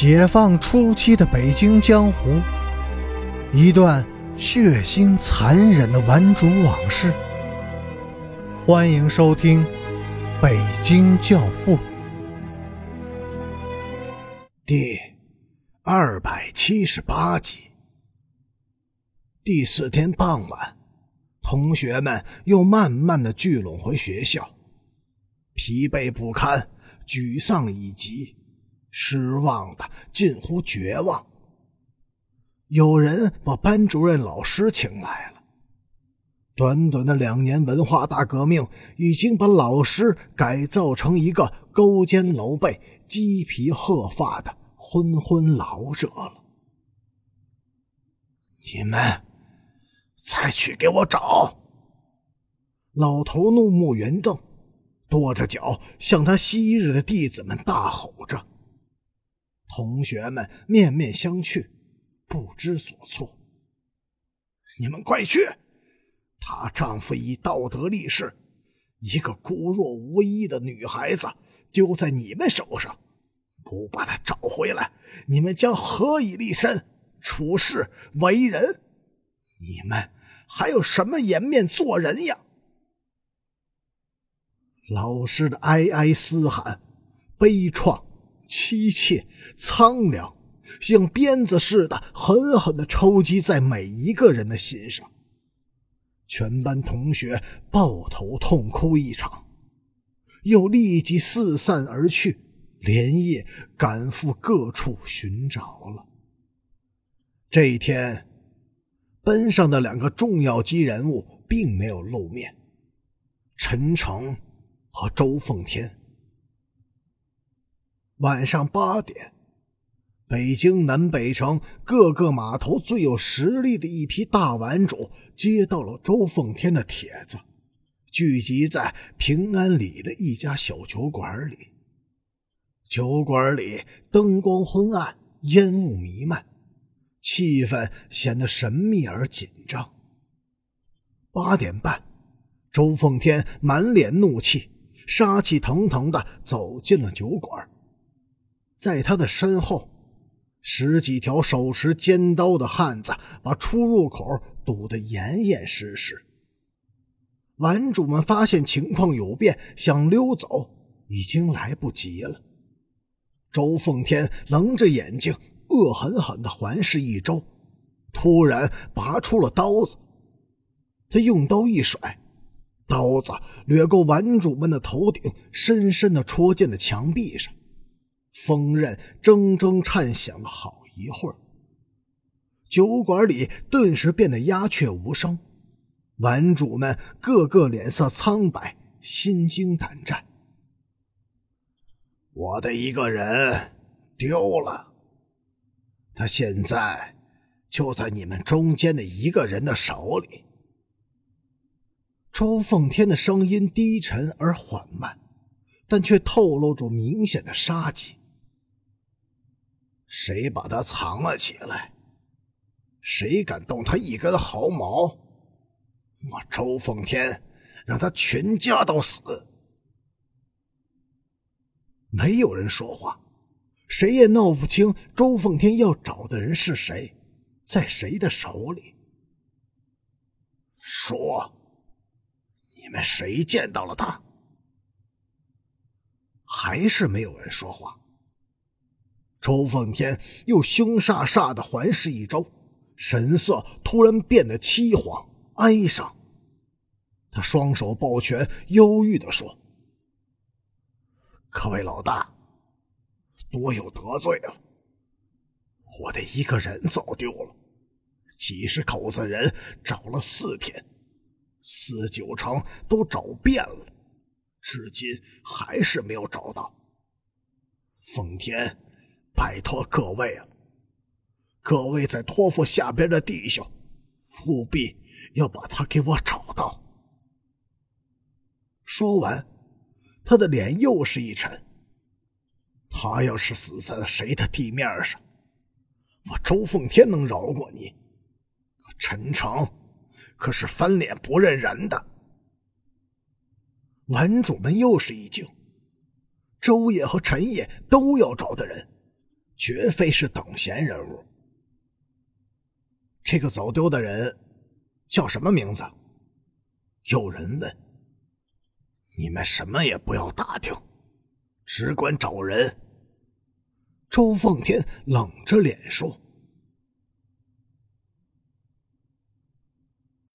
解放初期的北京江湖，一段血腥残忍的顽主往事。欢迎收听《北京教父》第二百七十八集。第四天傍晚，同学们又慢慢的聚拢回学校，疲惫不堪，沮丧已极。失望的近乎绝望。有人把班主任老师请来了。短短的两年文化大革命，已经把老师改造成一个勾肩搂背、鸡皮鹤发的昏昏老者了。你们再去给我找！老头怒目圆瞪，跺着脚向他昔日的弟子们大吼着。同学们面面相觑，不知所措。你们快去！她丈夫以道德立誓，一个孤弱无依的女孩子丢在你们手上，不把她找回来，你们将何以立身、处事、为人？你们还有什么颜面做人呀？老师的哀哀嘶喊，悲怆。凄切、苍凉，像鞭子似的狠狠地抽击在每一个人的心上。全班同学抱头痛哭一场，又立即四散而去，连夜赶赴各处寻找了。这一天，班上的两个重要级人物并没有露面：陈诚和周凤天。晚上八点，北京南北城各个码头最有实力的一批大玩主接到了周凤天的帖子，聚集在平安里的一家小酒馆里。酒馆里灯光昏暗，烟雾弥漫，气氛显得神秘而紧张。八点半，周凤天满脸怒气，杀气腾腾地走进了酒馆。在他的身后，十几条手持尖刀的汉子把出入口堵得严严实实。玩主们发现情况有变，想溜走，已经来不及了。周凤天冷着眼睛，恶狠狠地环视一周，突然拔出了刀子。他用刀一甩，刀子掠过玩主们的头顶，深深地戳进了墙壁上。锋刃铮铮颤响了好一会儿，酒馆里顿时变得鸦雀无声，玩主们个个脸色苍白，心惊胆战。我的一个人丢了，他现在就在你们中间的一个人的手里。周凤天的声音低沉而缓慢，但却透露着明显的杀机。谁把他藏了起来？谁敢动他一根毫毛？我周凤天让他全家都死！没有人说话，谁也闹不清周凤天要找的人是谁，在谁的手里。说，你们谁见到了他？还是没有人说话。周凤天又凶煞煞的环视一周，神色突然变得凄惶哀伤。他双手抱拳，忧郁地说：“各位老大，多有得罪了。我的一个人走丢了，几十口子人找了四天，四九城都找遍了，至今还是没有找到。凤天。”拜托各位了，各位再托付下边的弟兄，务必要把他给我找到。说完，他的脸又是一沉。他要是死在了谁的地面上，我周奉天能饶过你？陈诚可是翻脸不认人的。玩主们又是一惊，周爷和陈爷都要找的人。绝非是等闲人物。这个走丢的人叫什么名字？有人问。你们什么也不要打听，只管找人。周奉天冷着脸说。